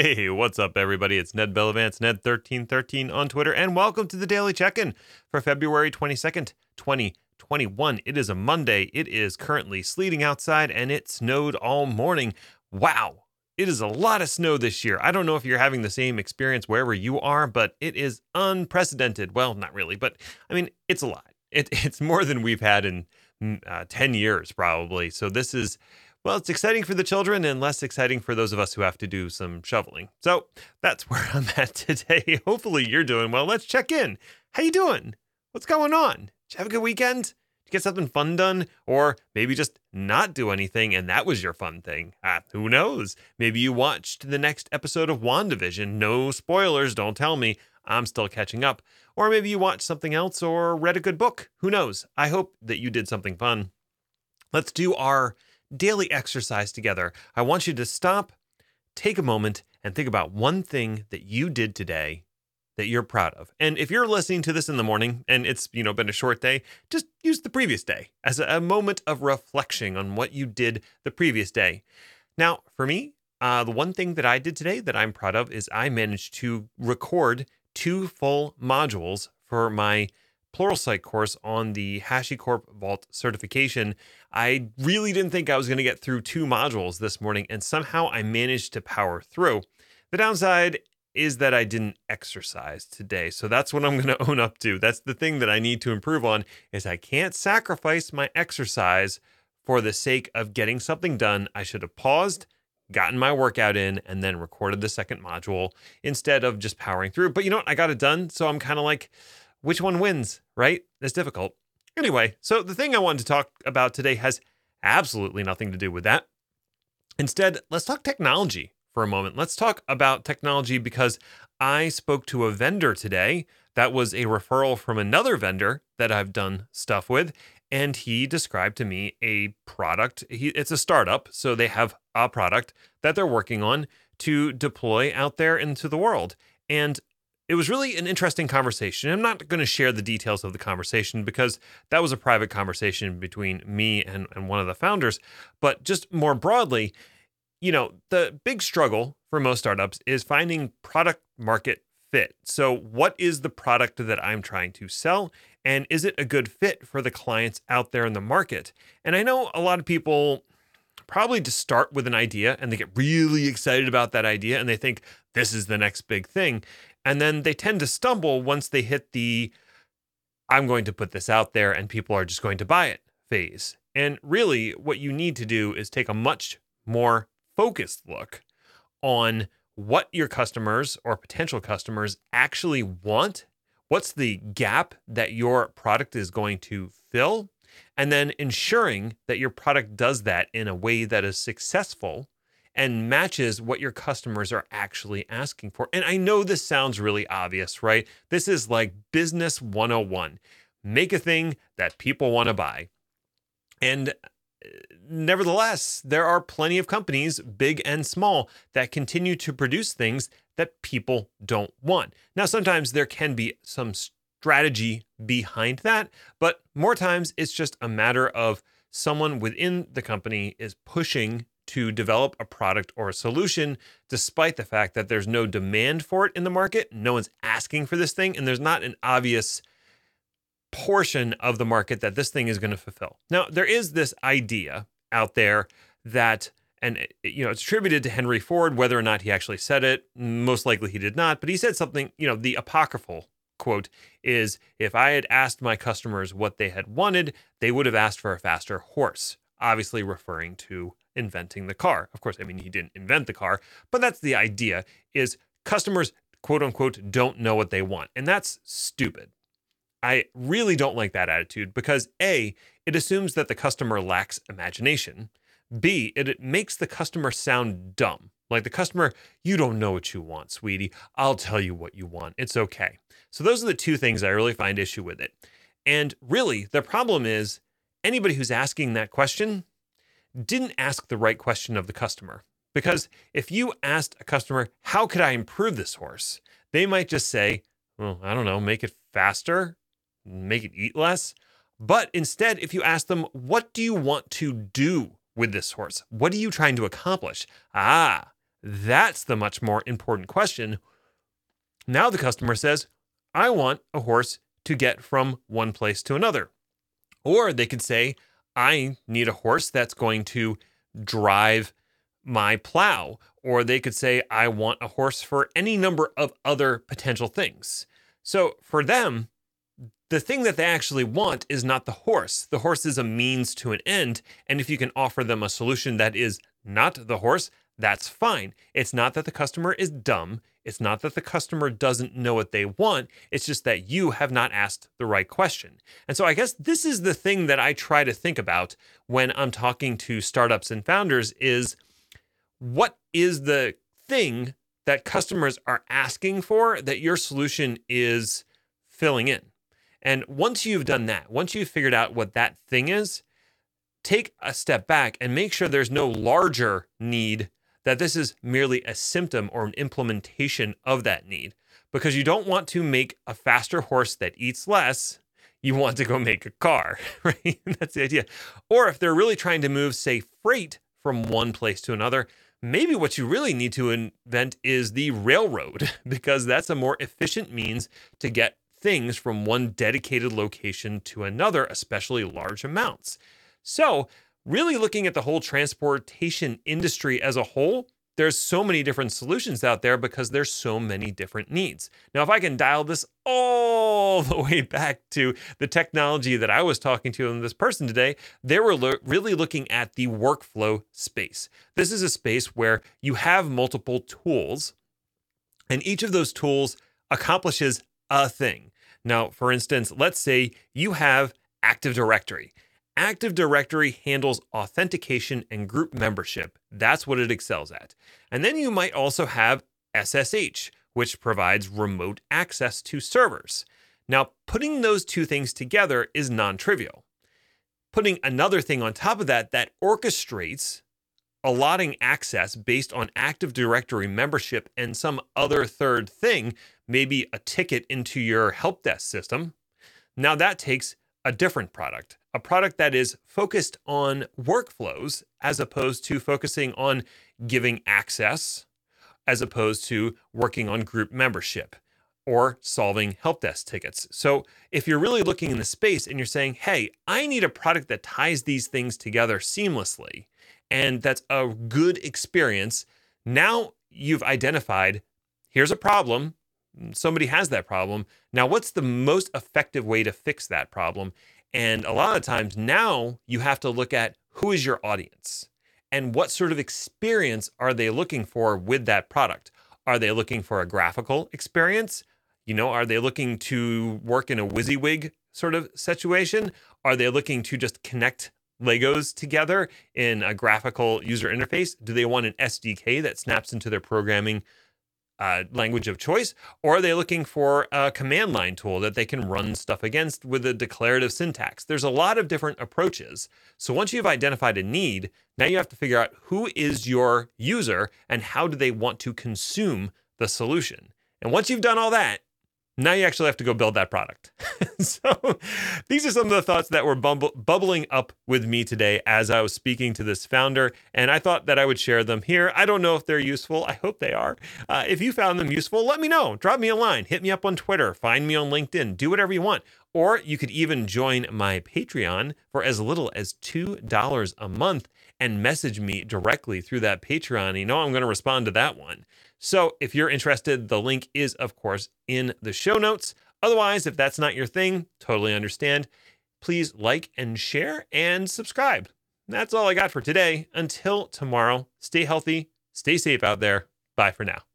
Hey, what's up, everybody? It's Ned Bellavance, Ned1313 on Twitter, and welcome to the Daily Check In for February 22nd, 2021. It is a Monday. It is currently sleeting outside, and it snowed all morning. Wow, it is a lot of snow this year. I don't know if you're having the same experience wherever you are, but it is unprecedented. Well, not really, but I mean, it's a lot. It, it's more than we've had in mm, uh, 10 years, probably. So this is well, it's exciting for the children and less exciting for those of us who have to do some shoveling. So that's where I'm at today. Hopefully you're doing well. Let's check in. How you doing? What's going on? Did you have a good weekend? Did you get something fun done? Or maybe just not do anything and that was your fun thing? Ah, who knows? Maybe you watched the next episode of WandaVision. No spoilers, don't tell me. I'm still catching up. Or maybe you watched something else or read a good book. Who knows? I hope that you did something fun. Let's do our daily exercise together, I want you to stop, take a moment, and think about one thing that you did today that you're proud of. And if you're listening to this in the morning and it's, you know, been a short day, just use the previous day as a, moment of reflection on what you did the previous day. Now, for me, uh, the one thing that I did today that I'm proud of is I managed to record two full modules for my Pluralsight course on the HashiCorp Vault certification. I really didn't think I was going to get through two modules this morning, and somehow I managed to power through. The downside is that I didn't exercise today. So that's what I'm going to own up to. That's the thing that I need to improve on is I can't sacrifice my exercise for the sake of getting something done. I should have paused, gotten my workout in and then recorded the second module instead of just powering through. But you know what? I got it done. So I'm kind of like which one wins, right? It's difficult. Anyway, so the thing I wanted to talk about today has absolutely nothing to do with that. Instead, let's talk technology for a moment. Let's talk about technology because I spoke to a vendor today that was a referral from another vendor that I've done stuff with. And he described to me a product. He, it's a startup, so they have a product that they're working on to deploy out there into the world. And it was really an interesting conversation. I'm not going to share the details of the conversation because that was a private conversation between me and, and one of the founders. But just more broadly, you know, the big struggle for most startups is finding product market fit. So, what is the product that I'm trying to sell? And is it a good fit for the clients out there in the market? And I know a lot of people probably just start with an idea and they get really excited about that idea and they think this is the next big thing. And then they tend to stumble once they hit the I'm going to put this out there and people are just going to buy it phase. And really, what you need to do is take a much more focused look on what your customers or potential customers actually want. What's the gap that your product is going to fill? And then ensuring that your product does that in a way that is successful and matches what your customers are actually asking for. And I know this sounds really obvious, right? This is like business 101 make a thing that people want to buy. And uh, nevertheless, there are plenty of companies, big and small, that continue to produce things that people don't want. Now, sometimes there can be some strategy behind that, but more times it's just a matter of someone within the company is pushing to develop a product or a solution, despite the fact that there's no demand for it in the market. No one's asking for this thing, and there's not an obvious portion of the market that this thing is going to fulfill. Now, there is this idea out there that and eh, you know it's attributed to Henry Ford whether or not he actually said it most likely he did not but he said something you know the apocryphal quote is if i had asked my customers what they had wanted they would have asked for a faster horse obviously referring to inventing the car. Of course, I mean he didn't invent the car, but that's the idea is customers quote unquote don't know what they want. And that's stupid. I really don't like that attitude because A, it assumes that the customer lacks imagination. B, it, it makes the customer sound dumb. Like the customer, you don't know what you want, sweetie. I'll tell you what you want. It's okay. So those are the two things I really find issue with it. And really, the problem is anybody who's asking that question didn't ask the right question of the customer. Because if you asked a customer, how could I improve this horse? They might just say, well, I don't know, make it faster, make it eat less. But instead, if you ask them, what do you want to do with this horse? What are you trying to accomplish? Ah, That's the much more important question. Now the customer says, I want a horse to get from one place to another. Or they could say, I need a horse that's going to drive my plow. Or they could say, I want a horse for any number of other potential things. So for them, the thing that they actually want is not the horse. The horse is a means to an end. And if you can offer them a solution that is not the horse, that's fine. It's not that the customer is dumb. It's not that the customer doesn't know what they want. It's just that you have not asked the right question. And so I guess this is the thing that I try to think about when I'm talking to startups and founders is what is the thing that customers are asking for that your solution is filling in? And once you've done that, once you've figured out what that thing is, take a step back and make sure there's no larger need that this is merely a symptom or an implementation of that need because you don't want to make a faster horse that eats less. You want to go make a car, right? That's the idea. Or if they're really trying to move, say, freight from one place to another, maybe what you really need to invent is the railroad because that's a more efficient means to get things from one dedicated location to another, especially large amounts. So, really looking at the whole transportation industry as a whole, there's so many different solutions out there because there's so many different needs. Now, if I can dial this all the way back to the technology that I was talking to in this person today, they were lo- really looking at the workflow space. This is a space where you have multiple tools, and each of those tools accomplishes a thing. Now, for instance, let's say you have Active Directory. Active Directory handles authentication and group membership. That's what it excels at. And then you might also have SSH, which provides remote access to servers. Now, putting those two things together is non trivial. Putting another thing on top of that that orchestrates allotting access based on Active Directory membership and some other third thing, maybe a ticket into your help desk system. Now, that takes a different product a product that is focused on workflows as opposed to focusing on giving access, as opposed to working on group membership or solving help desk tickets. So, if you're really looking in the space and you're saying, hey, I need a product that ties these things together seamlessly and that's a good experience, now you've identified here's a problem. Somebody has that problem. Now, what's the most effective way to fix that problem? And a lot of times now you have to look at who is your audience and what sort of experience are they looking for with that product? Are they looking for a graphical experience? You know, are they looking to work in a WYSIWYG sort of situation? Are they looking to just connect Legos together in a graphical user interface? Do they want an SDK that snaps into their programming uh, language of choice, or are they looking for a command line tool that they can run stuff against with a declarative syntax? There's a lot of different approaches. So once you've identified a need, now you have to figure out who is your user and how do they want to consume the solution. And once you've done all that, now you actually have to go build that product. so these are some of the thoughts that were bumble- bubbling up with me today as I was speaking to this founder, and I thought that I would share them here. I don't know if they're useful. I hope they are. Uh, if you found them useful, let me know. Drop me a line, hit me up on Twitter, find me on LinkedIn, do whatever you want. Or you could even join my Patreon for as little as $2 a month and message me directly through that Patreon. You know, I'm going to respond to that one. So if you're interested, the link is, of course, in the show notes. Otherwise, if that's not your thing, totally understand. Please like and share and subscribe. That's all I got for today. Until tomorrow, stay healthy, stay safe out there. Bye for now.